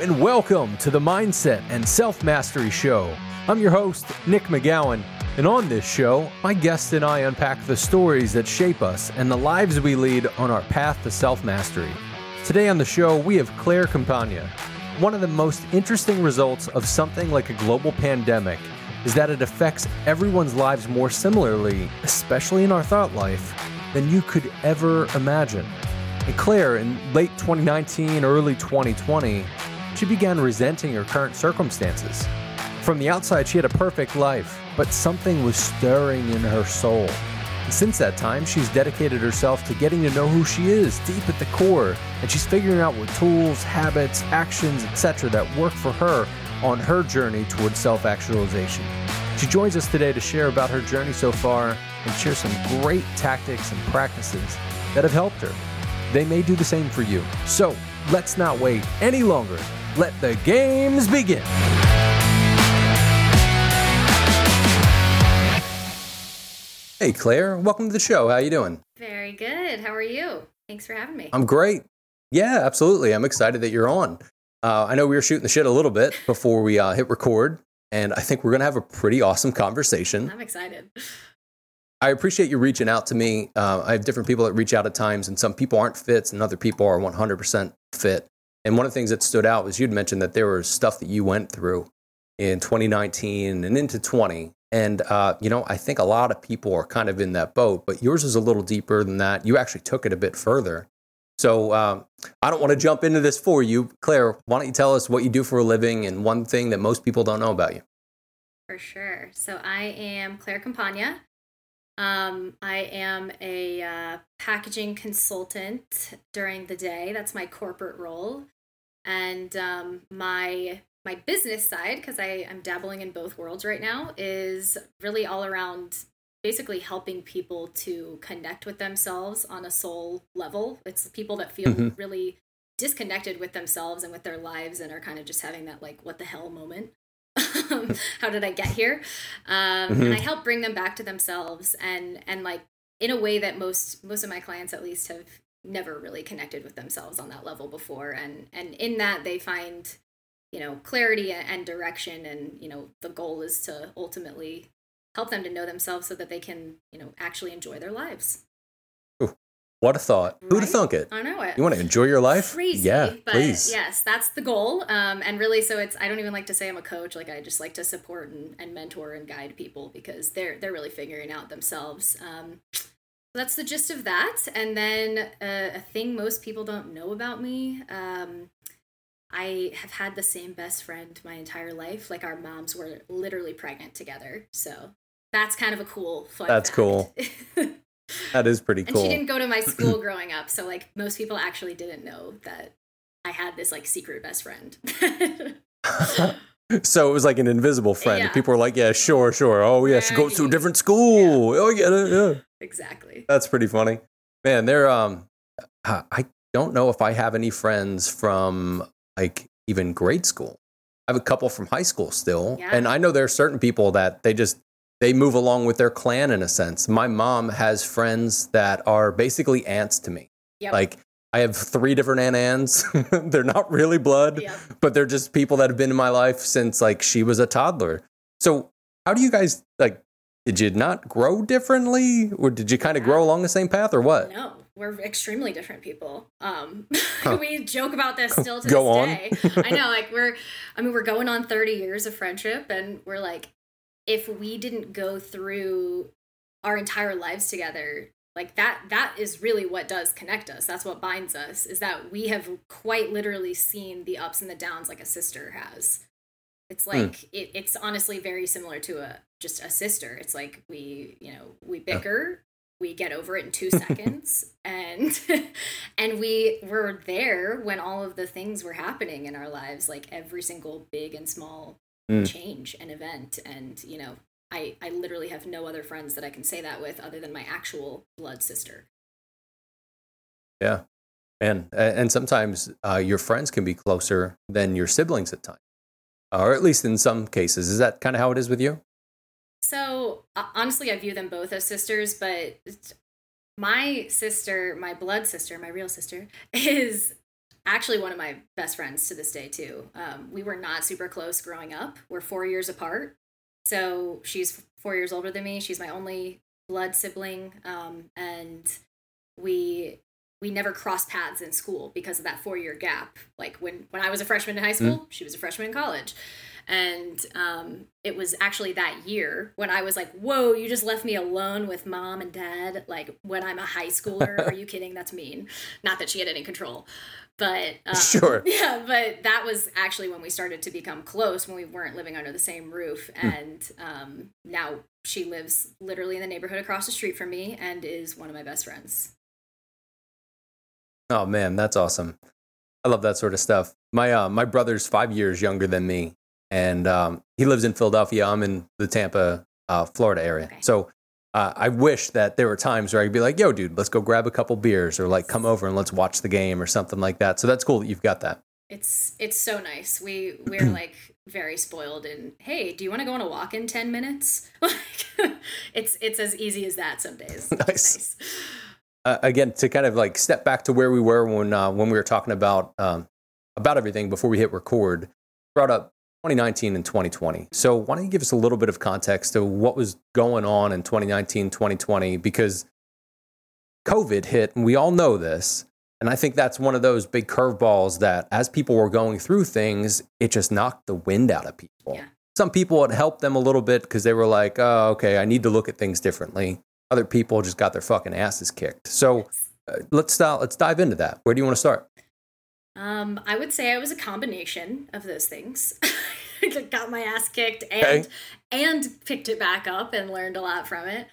And welcome to the Mindset and Self Mastery Show. I'm your host, Nick McGowan, and on this show, my guests and I unpack the stories that shape us and the lives we lead on our path to self mastery. Today on the show, we have Claire Campagna. One of the most interesting results of something like a global pandemic is that it affects everyone's lives more similarly, especially in our thought life, than you could ever imagine. And Claire, in late 2019, early 2020, she began resenting her current circumstances. From the outside, she had a perfect life, but something was stirring in her soul. Since that time, she's dedicated herself to getting to know who she is deep at the core, and she's figuring out what tools, habits, actions, etc. that work for her on her journey towards self actualization. She joins us today to share about her journey so far and share some great tactics and practices that have helped her they may do the same for you. So let's not wait any longer. Let the games begin. Hey Claire, welcome to the show. How you doing? Very good. How are you? Thanks for having me. I'm great. Yeah, absolutely. I'm excited that you're on. Uh, I know we were shooting the shit a little bit before we uh, hit record, and I think we're gonna have a pretty awesome conversation. I'm excited. I appreciate you reaching out to me. Uh, I have different people that reach out at times, and some people aren't fits, and other people are 100% fit. And one of the things that stood out was you'd mentioned that there was stuff that you went through in 2019 and into 20. And, uh, you know, I think a lot of people are kind of in that boat, but yours is a little deeper than that. You actually took it a bit further. So um, I don't want to jump into this for you. Claire, why don't you tell us what you do for a living and one thing that most people don't know about you? For sure. So I am Claire Campagna. Um, I am a uh, packaging consultant during the day. That's my corporate role, and um, my my business side, because I'm dabbling in both worlds right now, is really all around basically helping people to connect with themselves on a soul level. It's people that feel mm-hmm. really disconnected with themselves and with their lives and are kind of just having that like what the hell moment how did I get here? Um, mm-hmm. And I help bring them back to themselves and and like in a way that most most of my clients at least have never really connected with themselves on that level before and and in that they find you know clarity and direction and you know the goal is to ultimately help them to know themselves so that they can you know actually enjoy their lives what a thought. Right? Who'd have thunk it? I know it. You want to enjoy your life? Crazy. Yeah, but please. Yes, that's the goal. Um, and really, so it's, I don't even like to say I'm a coach. Like, I just like to support and, and mentor and guide people because they're, they're really figuring out themselves. Um, that's the gist of that. And then uh, a thing most people don't know about me. Um, I have had the same best friend my entire life. Like, our moms were literally pregnant together. So that's kind of a cool fun That's fact. cool. That is pretty cool. And she didn't go to my school growing up, so like most people actually didn't know that I had this like secret best friend. so it was like an invisible friend. Yeah. People were like, "Yeah, sure, sure. Oh yeah, she goes to a different school. Yeah. Oh, it. Yeah, exactly. That's pretty funny, man. There, um, I don't know if I have any friends from like even grade school. I have a couple from high school still, yeah. and I know there are certain people that they just they move along with their clan in a sense. My mom has friends that are basically aunts to me. Yep. Like I have three different Aunt Anns. they're not really blood, yep. but they're just people that have been in my life since like she was a toddler. So how do you guys like? Did you not grow differently, or did you kind of grow along the same path, or what? No, we're extremely different people. Um, huh. we joke about this still to Go this day. I know, like we're, I mean, we're going on 30 years of friendship, and we're like if we didn't go through our entire lives together like that that is really what does connect us that's what binds us is that we have quite literally seen the ups and the downs like a sister has it's hmm. like it, it's honestly very similar to a just a sister it's like we you know we bicker we get over it in two seconds and and we were there when all of the things were happening in our lives like every single big and small mm. change and event and you know I, I literally have no other friends that I can say that with other than my actual blood sister. Yeah. And, and sometimes uh, your friends can be closer than your siblings at times, or at least in some cases. Is that kind of how it is with you? So uh, honestly, I view them both as sisters, but my sister, my blood sister, my real sister, is actually one of my best friends to this day too. Um, we were not super close growing up. We're four years apart, so she's four years older than me. She's my only blood sibling, um, and we we never crossed paths in school because of that four year gap. Like when when I was a freshman in high school, mm. she was a freshman in college. And um, it was actually that year when I was like, "Whoa, you just left me alone with mom and dad." Like when I'm a high schooler, are you kidding? That's mean. Not that she had any control, but um, sure, yeah. But that was actually when we started to become close when we weren't living under the same roof. Hmm. And um, now she lives literally in the neighborhood across the street from me and is one of my best friends. Oh man, that's awesome. I love that sort of stuff. My uh, my brother's five years younger than me, and um, he lives in Philadelphia. I'm in the Tampa, uh, Florida area. Okay. So uh, I wish that there were times where I'd be like, "Yo, dude, let's go grab a couple beers," or like, "Come over and let's watch the game," or something like that. So that's cool that you've got that. It's it's so nice. We we're like very spoiled and hey, do you want to go on a walk in ten minutes? Like it's it's as easy as that some days. nice. nice uh, again to kind of like step back to where we were when uh, when we were talking about um, about everything before we hit record. Brought up 2019 and 2020. So why don't you give us a little bit of context to what was going on in 2019, 2020? Because COVID hit, and we all know this. And I think that's one of those big curveballs that as people were going through things, it just knocked the wind out of people. Yeah. Some people it helped them a little bit because they were like, oh, okay, I need to look at things differently other people just got their fucking asses kicked. So uh, let's uh, let's dive into that. Where do you want to start? Um, I would say I was a combination of those things. got my ass kicked and okay. and picked it back up and learned a lot from it.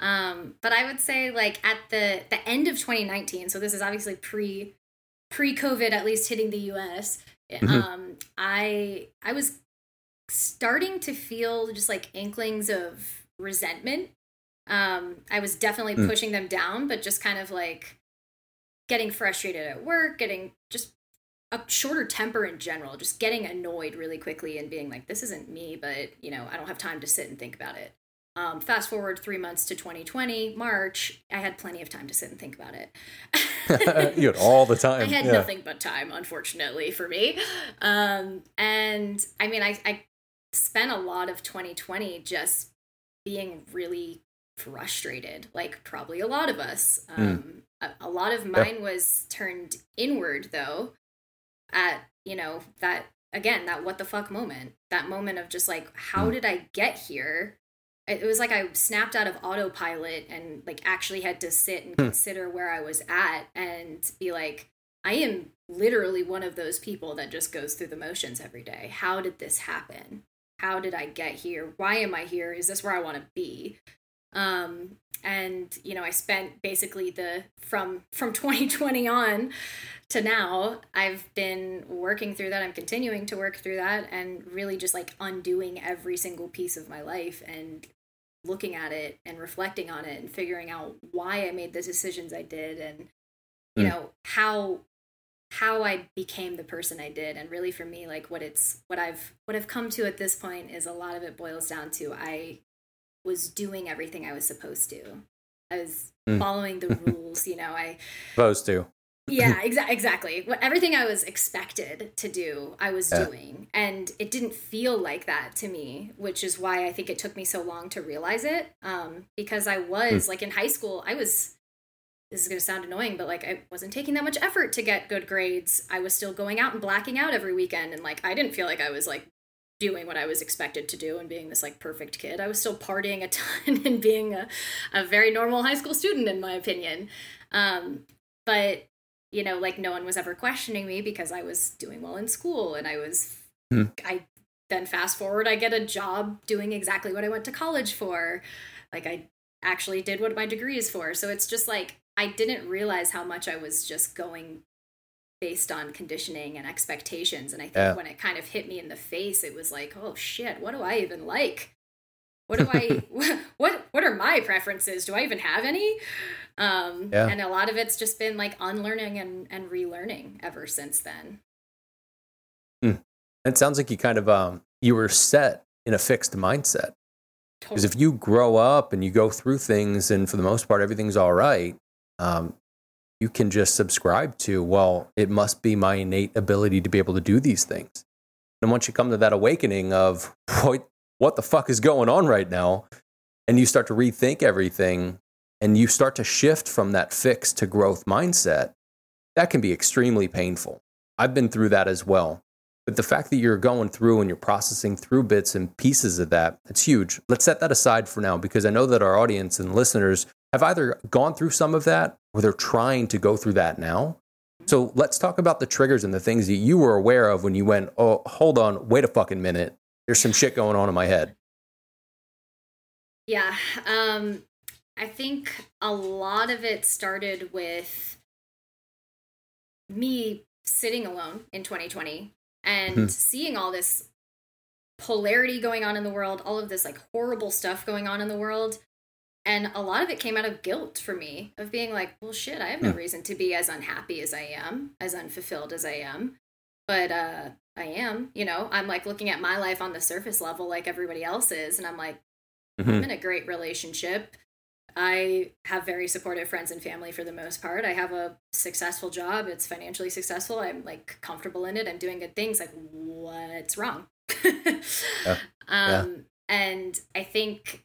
Um, but I would say like at the the end of 2019, so this is obviously pre pre COVID, at least hitting the U.S. Mm-hmm. Um, I I was starting to feel just like inklings of resentment um, I was definitely mm. pushing them down, but just kind of like getting frustrated at work, getting just a shorter temper in general, just getting annoyed really quickly and being like, this isn't me, but you know, I don't have time to sit and think about it. Um, fast forward three months to 2020, March, I had plenty of time to sit and think about it. you had all the time. I had yeah. nothing but time, unfortunately, for me. Um, and I mean, I, I spent a lot of 2020 just being really frustrated, like probably a lot of us. Hmm. Um, mm. a, a, lot of mine yeah. was turned inward, though, at, you know, that, again, that what the fuck moment, that moment of just like, how mm. did I get here? It was like I snapped out of autopilot and like actually had to sit and mm. consider where I was at and be like, I am literally one of those people that just goes through the motions every day. How did this happen? How did I get here? Why am I here? Is this where I want to be? Um, and you know i spent basically the from from 2020 on to now i've been working through that i'm continuing to work through that and really just like undoing every single piece of my life and looking at it and reflecting on it and figuring out why i made the decisions i did and you mm. know how how i became the person i did and really for me like what it's what i've what i've come to at this point is a lot of it boils down to i was doing everything I was supposed to. I was mm. following the rules, you know, I supposed to. yeah, exa- exactly. Everything I was expected to do, I was yeah. doing. And it didn't feel like that to me, which is why I think it took me so long to realize it. Um, because I was mm. like in high school, I was this is going to sound annoying, but like I wasn't taking that much effort to get good grades. I was still going out and blacking out every weekend. And like, I didn't feel like I was like doing what I was expected to do and being this like perfect kid. I was still partying a ton and being a, a very normal high school student, in my opinion. Um, but, you know, like no one was ever questioning me because I was doing well in school and I was, hmm. I then fast forward, I get a job doing exactly what I went to college for. Like I actually did what my degree is for. So it's just like, I didn't realize how much I was just going based on conditioning and expectations. And I think yeah. when it kind of hit me in the face, it was like, oh shit, what do I even like? What do I what what are my preferences? Do I even have any? Um yeah. and a lot of it's just been like unlearning and, and relearning ever since then. Hmm. It sounds like you kind of um you were set in a fixed mindset. Because totally. if you grow up and you go through things and for the most part everything's all right, um, you can just subscribe to, well, it must be my innate ability to be able to do these things. And once you come to that awakening of what, what the fuck is going on right now, and you start to rethink everything and you start to shift from that fixed to growth mindset, that can be extremely painful. I've been through that as well. But the fact that you're going through and you're processing through bits and pieces of that, it's huge. Let's set that aside for now because I know that our audience and listeners have either gone through some of that or they're trying to go through that now. So let's talk about the triggers and the things that you were aware of when you went, oh, hold on, wait a fucking minute. There's some shit going on in my head. Yeah. Um, I think a lot of it started with me sitting alone in 2020 and mm-hmm. seeing all this polarity going on in the world, all of this like horrible stuff going on in the world. And a lot of it came out of guilt for me of being like, well, shit, I have no mm. reason to be as unhappy as I am, as unfulfilled as I am. But uh, I am, you know, I'm like looking at my life on the surface level like everybody else is. And I'm like, mm-hmm. I'm in a great relationship. I have very supportive friends and family for the most part. I have a successful job. It's financially successful. I'm like comfortable in it. I'm doing good things. Like, what's wrong? yeah. Um, yeah. And I think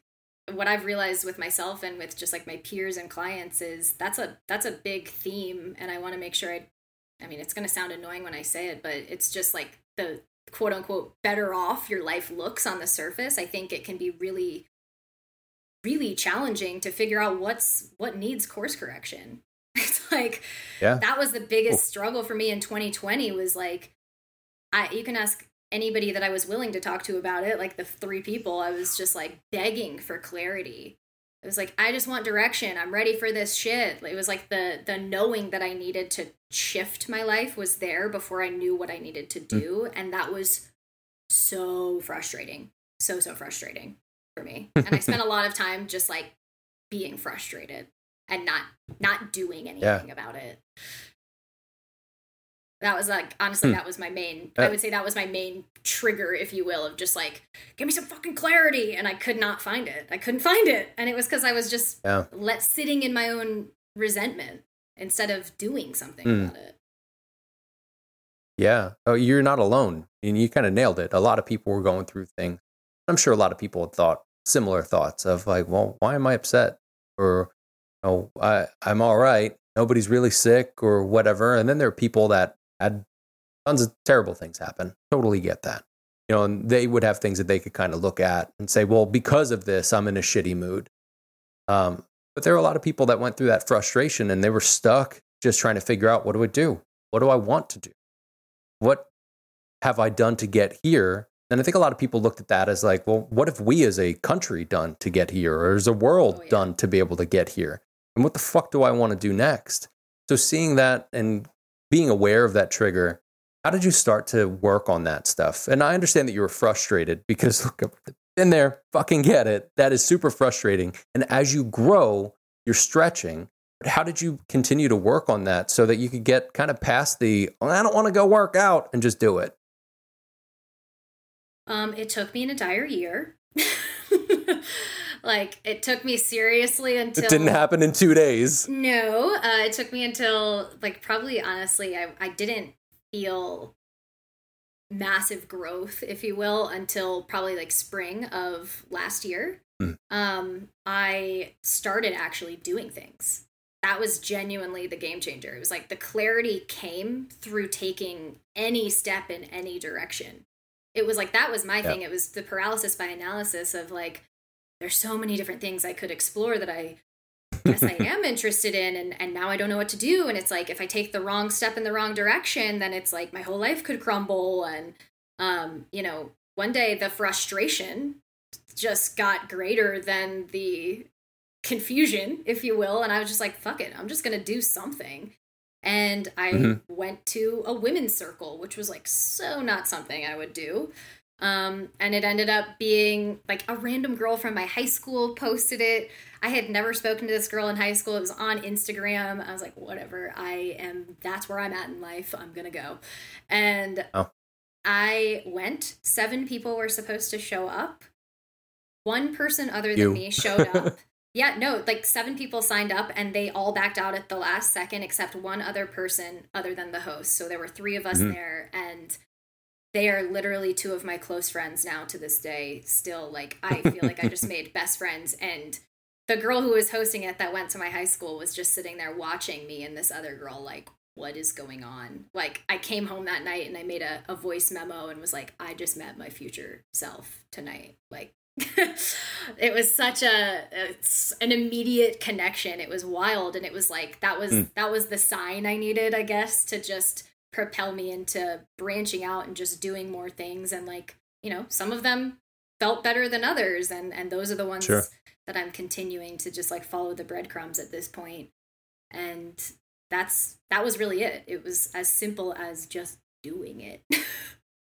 what I've realized with myself and with just like my peers and clients is that's a that's a big theme, and I want to make sure I. I mean, it's going to sound annoying when I say it, but it's just like the quote unquote better off your life looks on the surface. I think it can be really really challenging to figure out what's what needs course correction. It's like yeah. that was the biggest cool. struggle for me in 2020 was like I you can ask anybody that I was willing to talk to about it, like the three people, I was just like begging for clarity. It was like I just want direction. I'm ready for this shit. It was like the the knowing that I needed to shift my life was there before I knew what I needed to do, mm. and that was so frustrating. So so frustrating for me. And I spent a lot of time just like being frustrated and not not doing anything yeah. about it. That was like honestly hmm. that was my main uh, I would say that was my main trigger if you will of just like give me some fucking clarity and I could not find it. I couldn't find it and it was cuz I was just yeah. let sitting in my own resentment instead of doing something hmm. about it. Yeah. Oh, you're not alone. And you kind of nailed it. A lot of people were going through things I'm sure a lot of people had thought similar thoughts of like, well, why am I upset? Or, oh, I, I'm all right. Nobody's really sick or whatever. And then there are people that had tons of terrible things happen. Totally get that. You know, and they would have things that they could kind of look at and say, well, because of this, I'm in a shitty mood. Um, but there are a lot of people that went through that frustration and they were stuck just trying to figure out what do I do? What do I want to do? What have I done to get here? And I think a lot of people looked at that as like, well, what have we as a country done to get here, or as a world oh, yeah. done to be able to get here? And what the fuck do I want to do next? So seeing that and being aware of that trigger, how did you start to work on that stuff? And I understand that you were frustrated because look, been there, fucking get it. That is super frustrating. And as you grow, you're stretching. But how did you continue to work on that so that you could get kind of past the, I don't want to go work out and just do it? Um, it took me an entire year. like it took me seriously until it didn't happen in two days. No, uh, it took me until like probably honestly, I I didn't feel massive growth, if you will, until probably like spring of last year. Mm. Um, I started actually doing things. That was genuinely the game changer. It was like the clarity came through taking any step in any direction it was like that was my thing. It was the paralysis by analysis of like there's so many different things I could explore that I guess I am interested in and and now I don't know what to do and it's like if I take the wrong step in the wrong direction then it's like my whole life could crumble and um you know one day the frustration just got greater than the confusion if you will and I was just like fuck it I'm just going to do something and I mm-hmm. went to a women's circle, which was like so not something I would do. Um, and it ended up being like a random girl from my high school posted it. I had never spoken to this girl in high school. It was on Instagram. I was like, whatever. I am. That's where I'm at in life. I'm gonna go. And oh. I went. Seven people were supposed to show up. One person other than you. me showed up. Yeah, no, like seven people signed up and they all backed out at the last second except one other person other than the host. So there were three of us mm-hmm. there and they are literally two of my close friends now to this day. Still, like, I feel like I just made best friends. And the girl who was hosting it that went to my high school was just sitting there watching me and this other girl, like, what is going on? Like, I came home that night and I made a, a voice memo and was like, I just met my future self tonight. Like, it was such a it's an immediate connection it was wild and it was like that was mm. that was the sign i needed i guess to just propel me into branching out and just doing more things. And like you know some of them felt better than others. And and those are the ones sure. that i'm continuing to just like follow the breadcrumbs at this point. and that's that was really it. It was as simple as just doing it.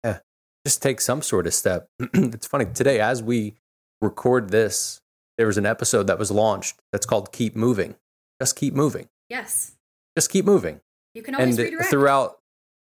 Yeah. Just take some sort of step. It's funny today as we record this there was an episode that was launched that's called keep moving. Just keep moving. Yes. Just keep moving. You can always and redirect. throughout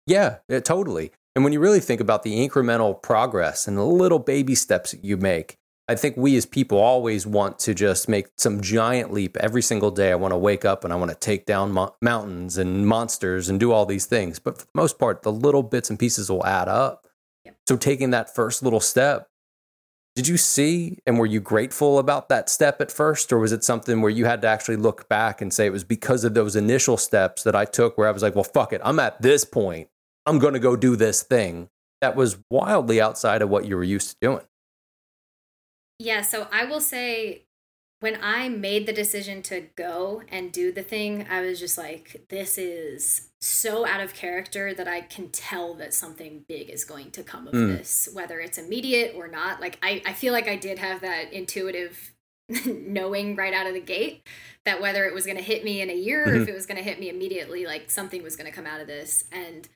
yeah, yeah, totally. And when you really think about the incremental progress and the little baby steps you make, I think we as people always want to just make some giant leap every single day. I want to wake up and I want to take down mo- mountains and monsters and do all these things. But for the most part, the little bits and pieces will add up. Yep. So taking that first little step, did you see and were you grateful about that step at first? Or was it something where you had to actually look back and say it was because of those initial steps that I took where I was like, well, fuck it, I'm at this point I'm going to go do this thing that was wildly outside of what you were used to doing. Yeah, so I will say when I made the decision to go and do the thing, I was just like, this is so out of character that I can tell that something big is going to come of mm. this, whether it's immediate or not. Like, I, I feel like I did have that intuitive knowing right out of the gate that whether it was going to hit me in a year mm-hmm. or if mm-hmm. it was going to hit me immediately, like something was going to come out of this. And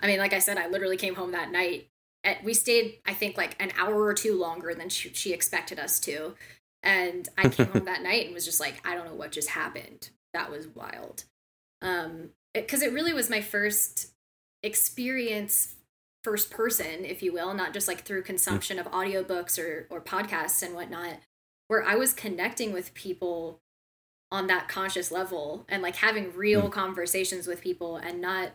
I mean, like I said, I literally came home that night. At, we stayed, I think, like an hour or two longer than she, she expected us to. And I came home that night and was just like, I don't know what just happened. That was wild. Um, because it, it really was my first experience first person if you will not just like through consumption of audiobooks or or podcasts and whatnot where i was connecting with people on that conscious level and like having real mm. conversations with people and not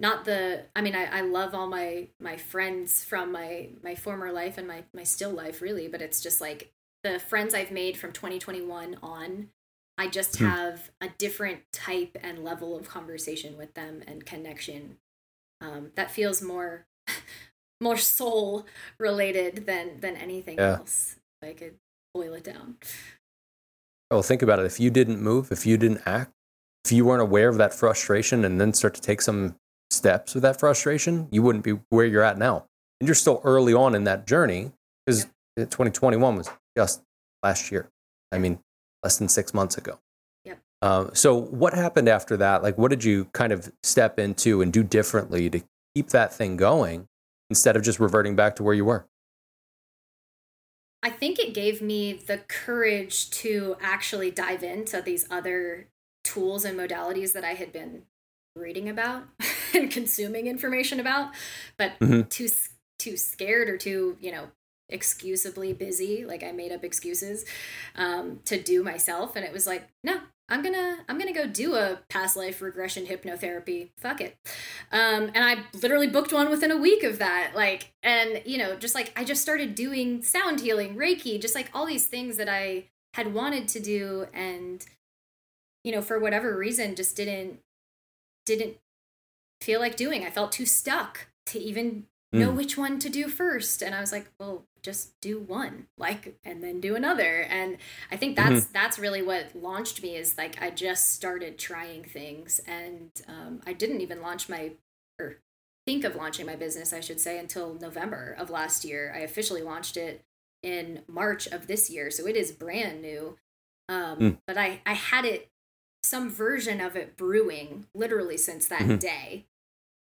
not the i mean I, I love all my my friends from my my former life and my my still life really but it's just like the friends i've made from 2021 on i just hmm. have a different type and level of conversation with them and connection um, that feels more more soul related than than anything yeah. else i could boil it down well think about it if you didn't move if you didn't act if you weren't aware of that frustration and then start to take some steps with that frustration, you wouldn't be where you're at now. And you're still early on in that journey because yep. 2021 was just last year. I mean, less than six months ago. Yep. Um, so, what happened after that? Like, what did you kind of step into and do differently to keep that thing going instead of just reverting back to where you were? I think it gave me the courage to actually dive into these other tools and modalities that I had been reading about and consuming information about, but mm-hmm. too too scared or too you know excusably busy. Like I made up excuses um, to do myself, and it was like, no, I'm gonna I'm gonna go do a past life regression hypnotherapy. Fuck it. Um, and I literally booked one within a week of that. Like, and you know, just like I just started doing sound healing, Reiki, just like all these things that I had wanted to do, and you know, for whatever reason, just didn't didn't feel like doing. I felt too stuck to even mm. know which one to do first. And I was like, well, just do one, like, and then do another. And I think that's mm-hmm. that's really what launched me is like I just started trying things, and um, I didn't even launch my or think of launching my business, I should say, until November of last year. I officially launched it in March of this year, so it is brand new. Um, mm. But I I had it some version of it brewing literally since that mm-hmm. day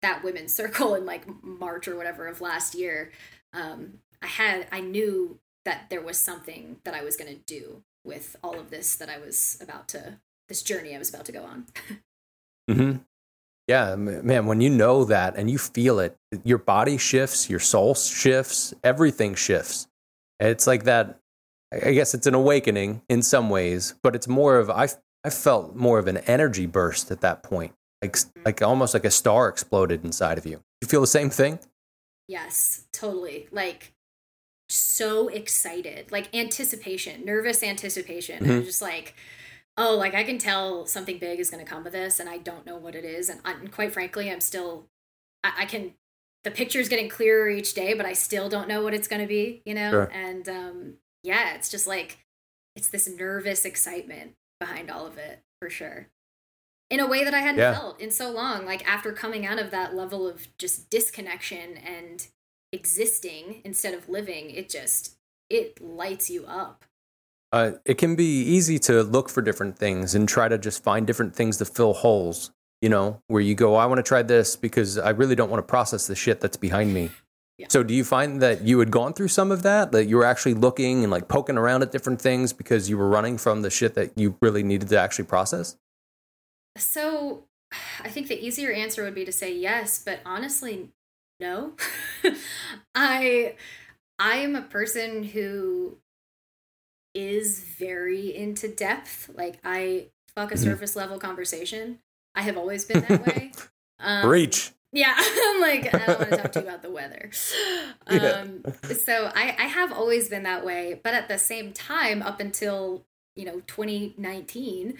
that women's circle in like march or whatever of last year um, i had i knew that there was something that i was going to do with all of this that i was about to this journey i was about to go on mm-hmm. yeah man when you know that and you feel it your body shifts your soul shifts everything shifts it's like that I guess it's an awakening in some ways, but it's more of I I felt more of an energy burst at that point, like like almost like a star exploded inside of you. You feel the same thing? Yes, totally. Like so excited, like anticipation, nervous anticipation. Mm-hmm. I'm just like, oh, like I can tell something big is going to come with this, and I don't know what it is. And, and quite frankly, I'm still, I, I, can, the picture is getting clearer each day, but I still don't know what it's going to be, you know? Sure. And um, yeah, it's just like, it's this nervous excitement behind all of it for sure. In a way that I hadn't yeah. felt in so long, like after coming out of that level of just disconnection and existing instead of living, it just it lights you up. Uh, it can be easy to look for different things and try to just find different things to fill holes. You know, where you go, I want to try this because I really don't want to process the shit that's behind me. Yeah. So, do you find that you had gone through some of that? That you were actually looking and like poking around at different things because you were running from the shit that you really needed to actually process? So, I think the easier answer would be to say yes, but honestly, no. I I am a person who is very into depth. Like I fuck a mm-hmm. surface level conversation. I have always been that way. Um, Reach. Yeah, I'm like I don't want to talk to you about the weather. Um, yeah. so I I have always been that way, but at the same time, up until you know 2019,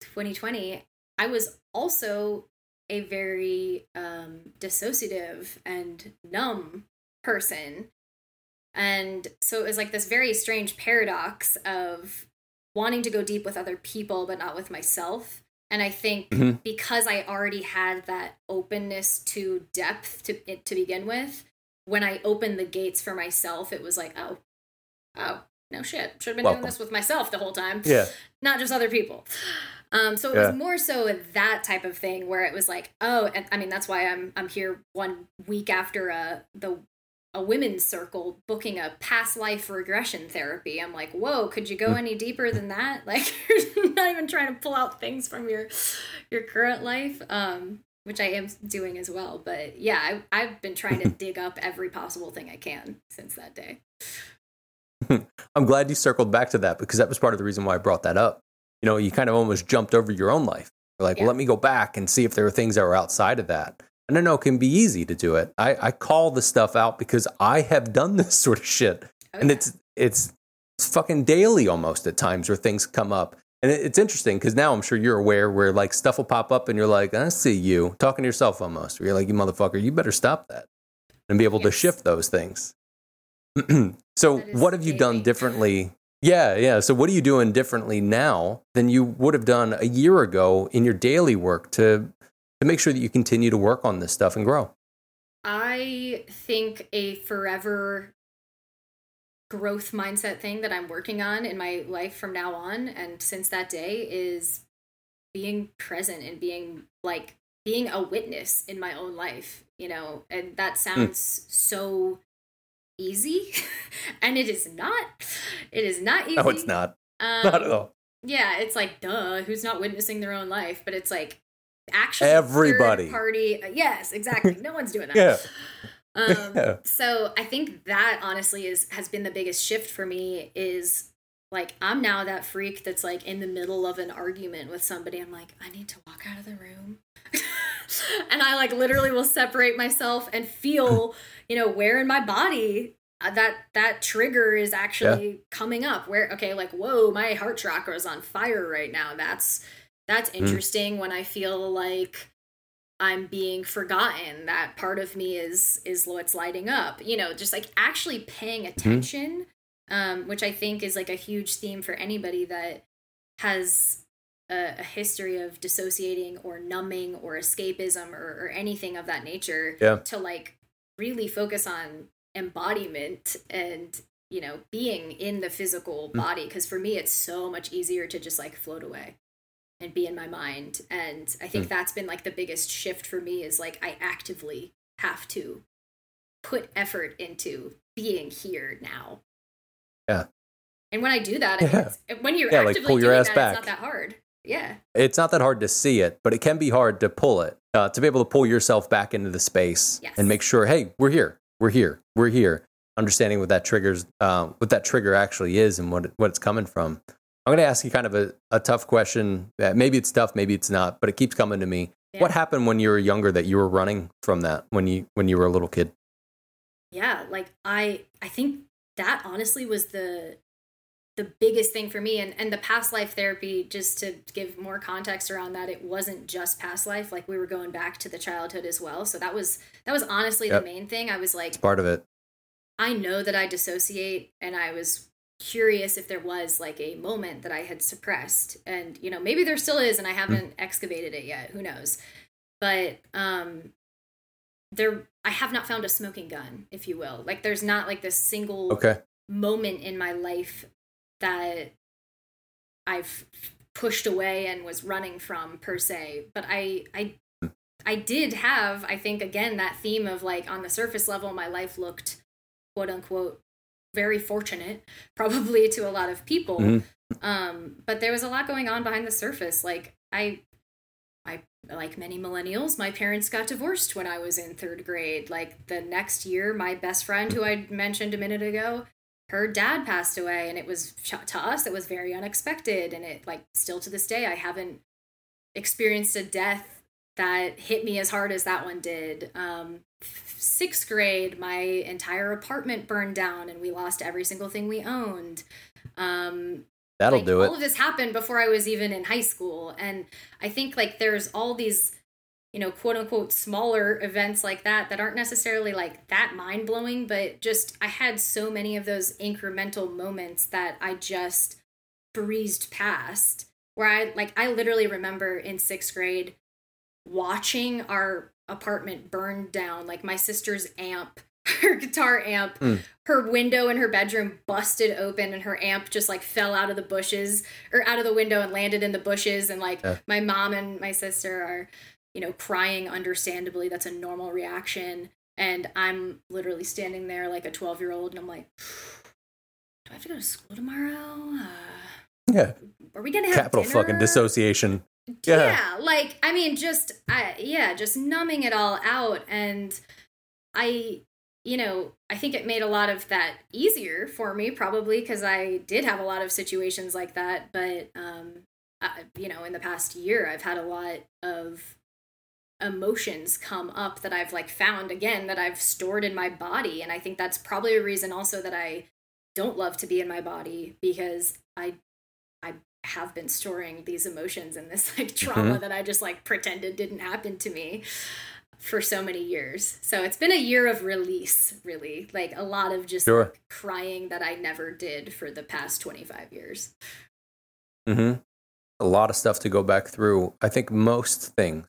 2020, I was also a very um, dissociative and numb person. And so it was like this very strange paradox of wanting to go deep with other people, but not with myself. And I think mm-hmm. because I already had that openness to depth to to begin with, when I opened the gates for myself, it was like, oh, oh, no shit. Should have been Welcome. doing this with myself the whole time. Yeah. Not just other people. Um, so it yeah. was more so that type of thing where it was like, oh, and I mean that's why I'm I'm here one week after a uh, the a women's circle booking a past life regression therapy. I'm like, whoa, could you go any deeper than that? Like you're not even trying to pull out things from your your current life. Um, which I am doing as well. But yeah, I, I've been trying to dig up every possible thing I can since that day. I'm glad you circled back to that because that was part of the reason why I brought that up you know, you kind of almost jumped over your own life. You're like, yeah. well, let me go back and see if there are things that were outside of that. And I know it can be easy to do it. I, I call the stuff out because I have done this sort of shit. Oh, and it's, it's, it's fucking daily almost at times where things come up. And it, it's interesting because now I'm sure you're aware where like stuff will pop up and you're like, I see you talking to yourself almost. Where you're like, you motherfucker, you better stop that and be able yes. to shift those things. so, what have you done differently yeah, yeah. So what are you doing differently now than you would have done a year ago in your daily work to to make sure that you continue to work on this stuff and grow? I think a forever growth mindset thing that I'm working on in my life from now on and since that day is being present and being like being a witness in my own life, you know. And that hmm. sounds mm. so easy and it is not it is not easy no it's not um, not at all yeah it's like duh who's not witnessing their own life but it's like actually everybody. party uh, yes exactly. No one's doing that. Yeah. Um, yeah. so i think that honestly is has been the biggest shift for me is like i'm now that freak that's like in the middle of an argument with somebody. I'm like i need to walk out of the room. And i like literally will separate myself and feel you know where in my body uh, that that trigger is actually yeah. coming up. Where okay like whoa my heart chakra is on fire right now. That's that's hmm. interesting mm. when i feel like i'm being forgotten that part of me is is what's lighting up you know just like actually paying hmm. attention mm. um which i think is like a huge theme for anybody that has a, a history of dissociating or numbing or escapism or, or anything of that nature yeah. to like really focus on embodiment and you know being in the physical mm. body because for me it's so much easier to just like float away and be in my mind and i think mm. that's been like the biggest shift for me is like i actively have to put effort into being here now yeah and when i do that yeah. when you're yeah, actively like pull your ass that, back. it's not that hard yeah. It's not that hard to see it, but it can be hard to pull it, uh, to be able to pull yourself back into the space yes. and make sure, hey, we're here, we're here, we're here. understanding what that triggers, uh, what that trigger actually is, and what it, what it's coming from. I'm going to ask you kind of a, a tough question. That maybe it's tough, maybe it's not, but it keeps coming to me. Yeah. What happened when you were younger that you were running from that when you when you were a little kid? Yeah, like I I think that honestly was the the biggest thing for me and and the past life therapy just to give more context around that it wasn't just past life like we were going back to the childhood as well so that was that was honestly yep. the main thing i was like it's part of it i know that i dissociate and i was curious if there was like a moment that i had suppressed. And you know maybe there still is and i hmm. haven't mm. excavated it yet. Who knows? But um there i have not found a smoking gun if you will. Like there's not like this single okay. moment in my life that I've pushed away and was running from per se. But i i i did have i think again that theme of like on the surface level my life looked quote unquote very fortunate probably to a lot of people mm-hmm. um but there was a lot going on behind the surface like i I like many millennials, my parents got divorced when I was in third grade. Like the next year, my best friend, who I mentioned a minute ago, her dad passed away, and it was to us, it was very unexpected. And it, like, still to this day, I haven't experienced a death that hit me as hard as that one did. Um, sixth grade, my entire apartment burned down, and we lost every single thing we owned. Um, That'll like, do it. All of this happened before I was even in high school. And I think like there's all these, you know, quote unquote smaller events like that that aren't necessarily like that mind blowing, but just I had so many of those incremental moments that I just breezed past. Where I like I literally remember in sixth grade watching our apartment burned down, like my sister's amp her guitar amp mm. her window in her bedroom busted open and her amp just like fell out of the bushes or out of the window and landed in the bushes and like yeah. my mom and my sister are you know crying understandably that's a normal reaction and i'm literally standing there like a 12 year old and i'm like do i have to go to school tomorrow uh, yeah are we gonna have capital dinner? fucking dissociation yeah. yeah like i mean just I, yeah just numbing it all out and i you know, I think it made a lot of that easier for me, probably because I did have a lot of situations like that. But, um, I, you know, in the past year, I've had a lot of emotions come up that I've like found again that I've stored in my body. And I think that's probably a reason also that I don't love to be in my body because I, I have been storing these emotions and this like trauma mm-hmm. that I just like pretended didn't happen to me for so many years. So it's been a year of release, really. Like a lot of just sure. like, crying that I never did for the past 25 years. Mhm. A lot of stuff to go back through. I think most things.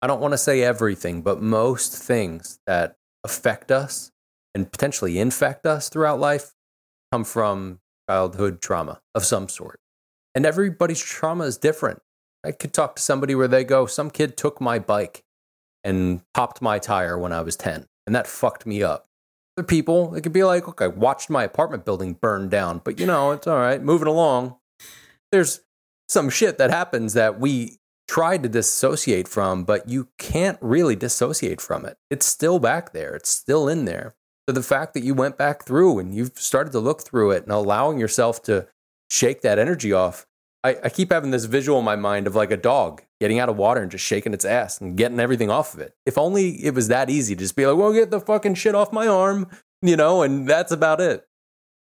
I don't want to say everything, but most things that affect us and potentially infect us throughout life come from childhood trauma of some sort. And everybody's trauma is different. I could talk to somebody where they go, Some kid took my bike and popped my tire when I was 10, and that fucked me up. Other people, it could be like, okay, I watched my apartment building burn down, but you know, it's all right, moving along. There's some shit that happens that we tried to dissociate from, but you can't really dissociate from it. It's still back there, it's still in there. So the fact that you went back through and you've started to look through it and allowing yourself to shake that energy off, I, I keep having this visual in my mind of like a dog getting out of water and just shaking its ass and getting everything off of it. If only it was that easy to just be like, well, get the fucking shit off my arm, you know, and that's about it.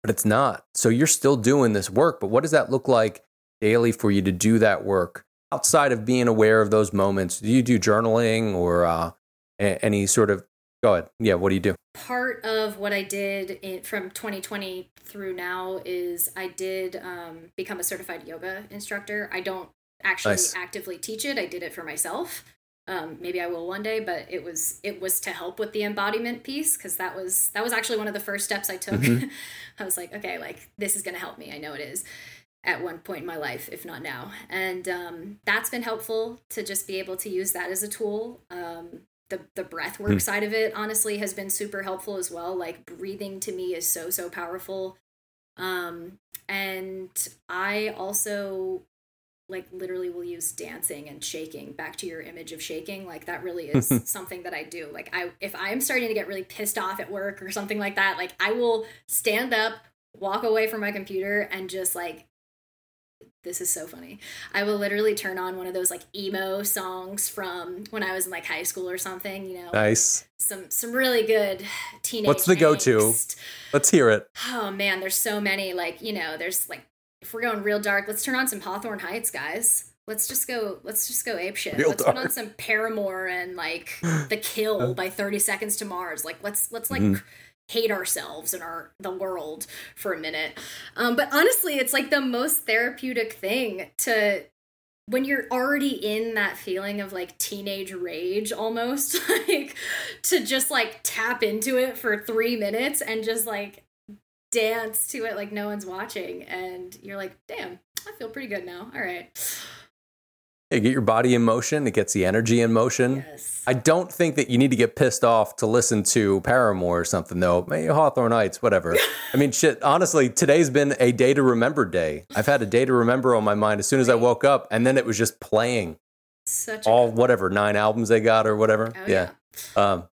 But it's not. So you're still doing this work. But what does that look like daily for you to do that work outside of being aware of those moments? Do you do journaling or uh, any sort of Go ahead. Yeah, what do you do? Part of what I did in, from 2020 through now is I did um, become a certified yoga instructor. I don't actually nice. actively teach it. I did it for myself. Um, maybe I will one day, but it was it was to help with the embodiment piece because that was that was actually one of the first steps I took. Mm-hmm. I was like, okay, like this is gonna help me. I know it is at one point in my life, if not now, and um, that's been helpful to just be able to use that as a tool. Um, the the breath work mm. side of it honestly has been super helpful as well. Like breathing to me is so so powerful. Um and i also like literally will use dancing and shaking back to your image of shaking. Like that really is something that i do. Like i if i'm starting to get really pissed off at work or something like that like i will stand up walk away from my computer and just like this is so funny. I will literally turn on one of those like emo songs from when I was in like high school or something, you know. Nice. Some some really good teenage What's the go-to? Let's hear it. Oh man, there's so many like, you know, there's like if we're going real dark, let's turn on some Hawthorne Heights, guys. Let's just go let's just go ape shit. Real let's put on some Paramore and like The Kill by 30 Seconds to Mars. Like let's let's like Mhm. Hate ourselves and our the world for a minute. Um, but honestly, it's like the most therapeutic thing to when you're already in that feeling of like teenage rage almost like to just like tap into it for three minutes and just like dance to it like no one's watching. And you're like damn i feel pretty good now. All right You get your body in motion. It gets the energy in motion. yes I don't think that you need to get pissed off to listen to Paramore or something, though. Maybe Hawthorne Heights, whatever. I mean, shit, honestly, today's been a day to remember day. I've had a day to remember on my mind as soon as I woke up, and then it was just playing such all whatever, nine albums they got or whatever. oh, yeah. Um,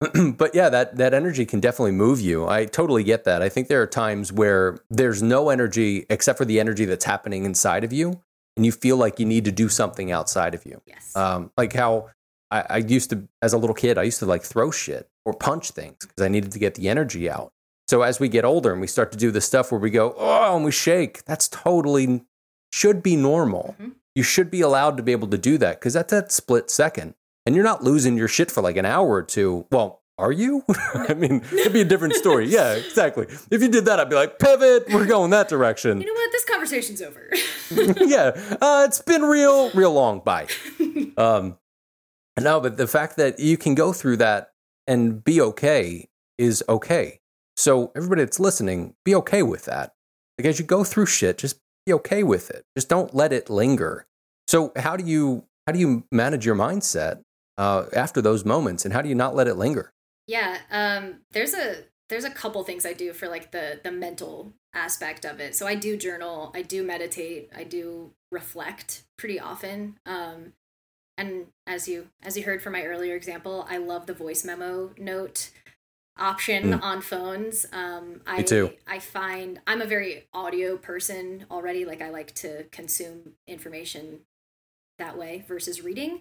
but yeah, that that energy can definitely move you. I totally get that. I think there are times where there's no energy except for the energy that's happening inside of you, and you feel like you need to do something outside of you. yes Um, like how I, I used to, as a little kid, I used to like throw shit or punch things because I needed to get the energy out. So as we get older and we start to do the stuff where we go, oh, and we shake, that's totally should be normal. Mhm. You should be allowed to be able to do that because that's that split second. And you're not losing your shit for like an hour or two. Well, are you? I mean, it'd be a different story. Yeah, exactly. If you did that, I'd be like, pivot, we're going that direction. you know what this conversation's over yeah, uh, it's been real, real long. Bye. Um, no, but the fact that you can go through that and be okay is okay. So everybody that's listening, be okay with that. Like as you go through shit, just be okay with it. Just don't let it linger. So how do you how do you manage your mindset uh, after those moments, and how do you not let it linger? Yeah, um, there's a there's a couple things I do for like the the mental aspect of it. So I do journal, I do meditate, I do reflect pretty often. Um, and as you as you heard from my earlier example, I love the voice memo note option Mm. on phones. Um, I too. I find I'm a very audio person already. Like I like to consume information that way versus reading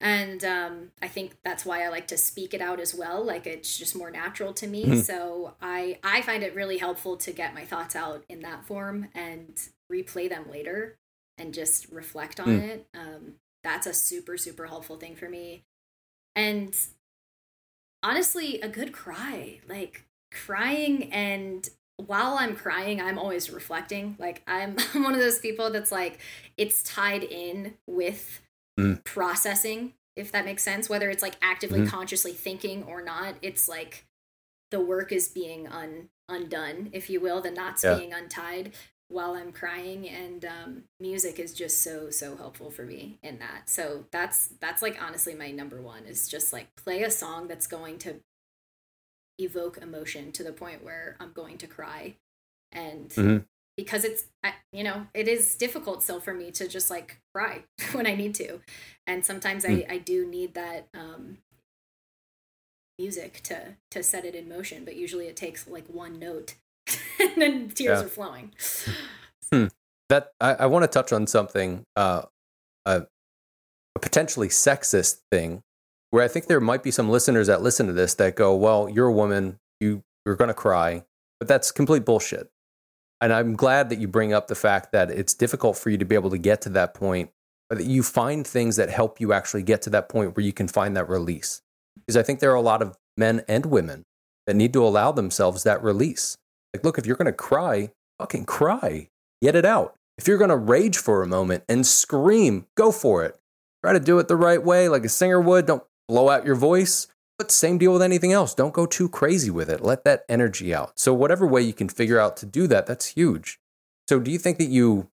and um, i think that's why i like to speak it out as well like it's just more natural to me Mhm. so i i find it really helpful to get my thoughts out in that form and replay them later and just reflect on Mm. it um, that's a super super helpful thing for me and honestly a good cry like crying and while i'm crying i'm always reflecting like i'm, I'm one of those people that's like it's tied in with Mm. processing if that makes sense whether it's like actively Mhm. consciously thinking or not it's like the work is being un undone if you will the knots Yeah. being untied while i'm crying and um, music is just so so helpful for me in that so that's that's like honestly my number one is just like play a song that's going to evoke emotion to the point where i'm going to cry and Mhm. Because it's you know it is difficult still for me to just like cry when i need to and sometimes Mm. i i do need that um music to to set it in motion but usually it takes like one note and then tears Yeah. are flowing that I, I want to touch on something uh, a, a potentially sexist thing where I think there might be some listeners that listen to this that go, "Well, you're a woman, you you're going to cry," but that's complete bullshit. And I'm glad that you bring up the fact that it's difficult for you to be able to get to that point, but that you find things that help you actually get to that point where you can find that release. Because I think there are a lot of men and women that need to allow themselves that release. Like, look, if you're going to cry, fucking cry, get it out. If you're going to rage for a moment and scream, go for it. Try to do it the right way, like a singer would. Don't blow out your voice. But same deal with anything else. Don't go too crazy with it. Let that energy out. So, whatever way you can figure out to do that, that's huge. So, do you think that you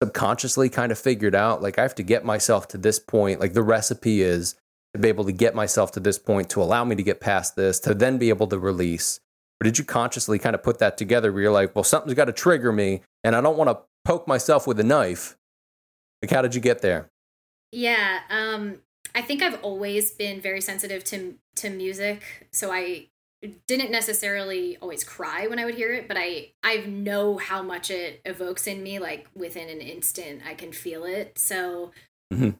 subconsciously kind of figured out, like, I have to get myself to this point? Like, the recipe is to be able to get myself to this point to allow me to get past this, to then be able to release? Or did you consciously kind of put that together where you're like, well, something's got to trigger me and I don't want to poke myself with a knife. Like, how did you get there? Yeah, um, I think I've always been very sensitive to to music, so I didn't necessarily always cry when I would hear it, but I I know how much it evokes in me. Like within an instant, I can feel it. So mm-hmm.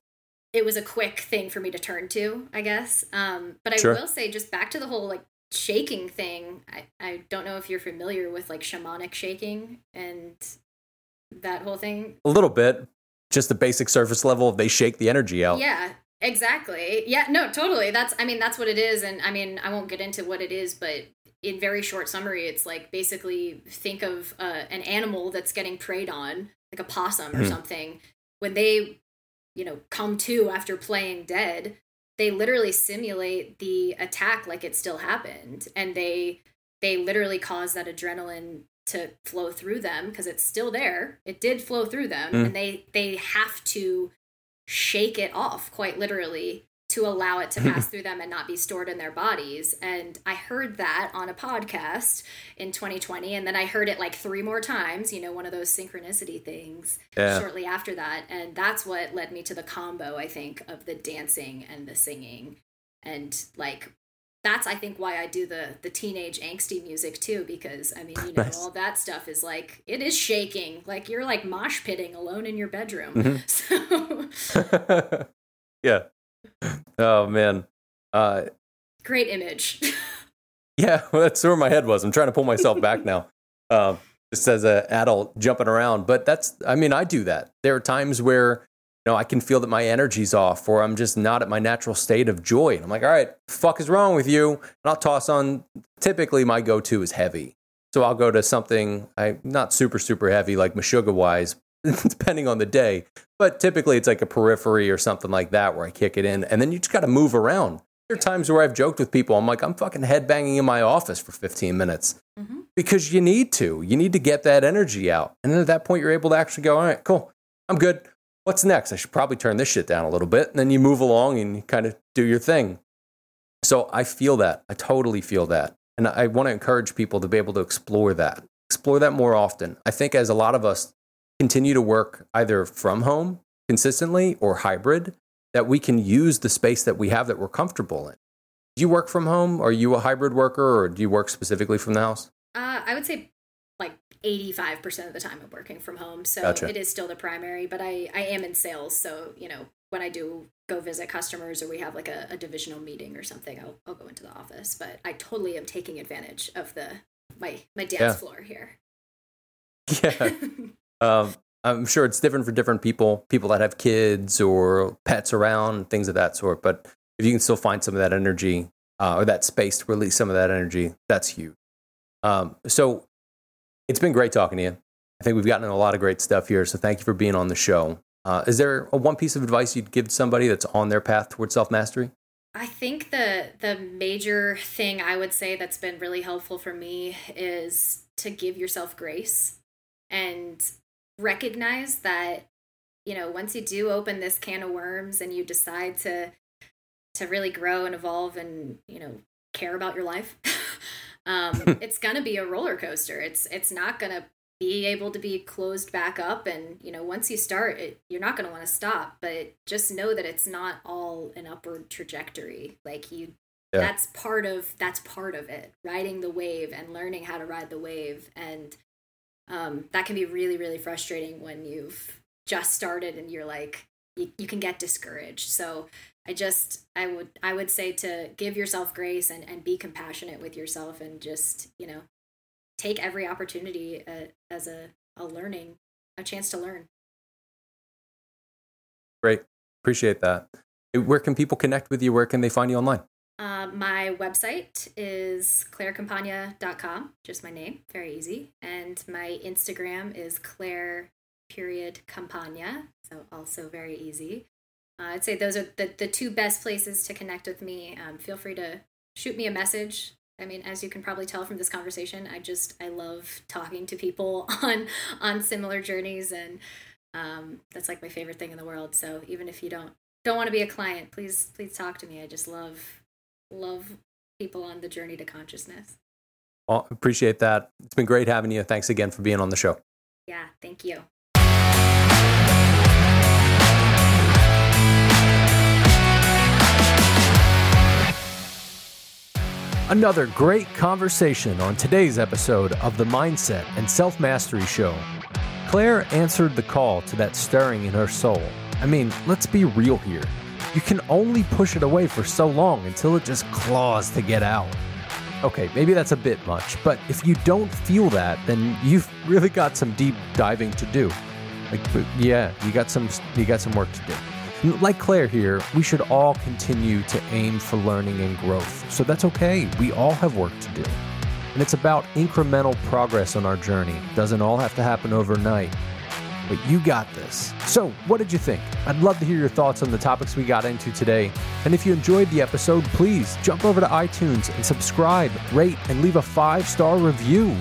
it was a quick thing for me to turn to, I guess. Um, but I sure. will say, just back to the whole like shaking thing. I I don't know if you're familiar with like shamanic shaking and that whole thing. A little bit, just the basic surface level. They shake the energy out. Yeah, Exactly. Yeah, no, totally. That's I mean that's what it is and I mean I won't get into what it is but in very short summary it's like basically think of uh, an animal that's getting preyed on like a possum or mm-hmm. something when they you know come to after playing dead they literally simulate the attack like it still happened and they they literally cause that adrenaline to flow through them because it's still there it did flow through them mm. and they they have to shake it off quite literally to allow it to pass through them and not be stored in their bodies. And I heard that on a podcast in 2020. And then I heard it like three more times, you know, one of those synchronicity things yeah. shortly after that. And that's what led me to the combo, I think, of the dancing and the singing. And like that's I think why I do the the teenage angsty music too because I mean you know nice. all that stuff is like it is shaking like you're like mosh pitting alone in your bedroom. Mm-hmm. So yeah. Oh man. Uh, Great image. yeah, well, that's where my head was. I'm trying to pull myself back now. Um, just as an adult jumping around, but that's I mean I do that. There are times where know, I can feel that my energy's off or I'm just not at my natural state of joy. And I'm like, all right, fuck is wrong with you? And I'll toss on, typically my go to is heavy. So I'll go to something I not super, super heavy like Meshuggah wise, depending on the day. But typically it's like a periphery or something like that where I kick it in. And then you just got to move around. There are times where I've joked with people, I'm like, I'm fucking headbanging in my office for 15 minutes mm-hmm. because you need to. You need to get that energy out. And then at that point, you're able to actually go, all right, cool, I'm good what's next? I should probably turn this shit down a little bit. And then you move along and you kind of do your thing. So I feel that. I totally feel that. And I want to encourage people to be able to explore that, explore that more often. I think as a lot of us continue to work either from home consistently or hybrid, that we can use the space that we have that we're comfortable in. Do you work from home? Are you a hybrid worker or do you work specifically from the house? Uh, I would say 85% of the time I'm working from home. So gotcha. it is still the primary, but I, I am in sales. So, you know, when I do go visit customers or we have like a, a divisional meeting or something, I'll, I'll go into the office. But I totally am taking advantage of the my my dance yeah. floor here. Yeah. um, I'm sure it's different for different people, people that have kids or pets around, things of that sort. But if you can still find some of that energy uh, or that space to release some of that energy, that's huge. Um, so it's been great talking to you. I think we've gotten a lot of great stuff here. So thank you for being on the show. Uh, is there a one piece of advice you'd give somebody that's on their path towards self mastery? I think the the major thing I would say that's been really helpful for me is to give yourself grace and recognize that you know once you do open this can of worms and you decide to to really grow and evolve and you know care about your life um, it's gonna be a roller coaster. It's it's not gonna be able to be closed back up and you know once you start it you're not going to want to stop but just know that it's not all an upward trajectory like you yeah. that's part of that's part of it riding the wave and learning how to ride the wave and um, that can be really really frustrating when you've just started and you're like you, you can get discouraged so I just I would I would say to give yourself grace and and be compassionate with yourself and just you know take every opportunity uh, as a a learning a chance to learn. Great, appreciate that. Where can people connect with you? Where can they find you online? Uh, my website is clairecampagna.com, just my name, very easy. And my Instagram is claire period campagna, so also very easy. Uh, I'd say those are the, the two best places to connect with me. Um, feel free to shoot me a message. I mean, as you can probably tell from this conversation, I just I love talking to people on on similar journeys, and um, that's like my favorite thing in the world. So even if you don't don't want to be a client, please please talk to me. I just love love people on the journey to consciousness. Well, appreciate that. It's been great having you. Thanks again for being on the show. Yeah, thank you. Another great conversation on today's episode of the Mindset and Self Mastery Show. Claire answered the call to that stirring in her soul. I mean, let's be real here. You can only push it away for so long until it just claws to get out. Okay, maybe that's a bit much, but if you don't feel that, then you've really got some deep diving to do. Like, yeah, you got some you got some work to do. Like Claire here, we should all continue to aim for learning and growth. So that's okay. We all have work to do. And it's about incremental progress on our journey. Doesn't all have to happen overnight but you got this. So, what did you think? I'd love to hear your thoughts on the topics we got into today. And if you enjoyed the episode, please jump over to iTunes and subscribe, rate, and leave a five star review.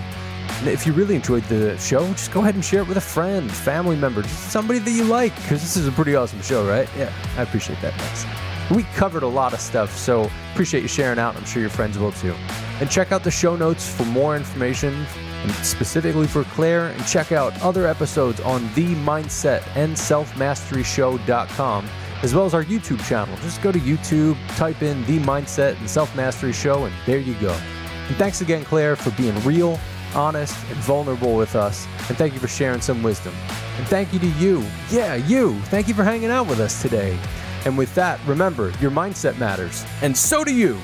And if you really enjoyed the show, just go ahead and share it with a friend, family member, somebody that you like, because this is a pretty awesome show, right? Yeah, I appreciate that. Thanks. We covered a lot of stuff, so appreciate you sharing out. I'm sure your friends will too. And check out the show notes for more information and specifically for Claire, and check out other episodes on the Mindset and Self-Mastery-Show.com, as well as our YouTube channel. Just go to YouTube, type in the Mindset and Self Mastery Show, and there you go. And thanks again, Claire, for being real, honest, and vulnerable with us. And thank you for sharing some wisdom. And thank you to you. Yeah, you. Thank you for hanging out with us today. And with that, remember, your mindset matters. And so do you.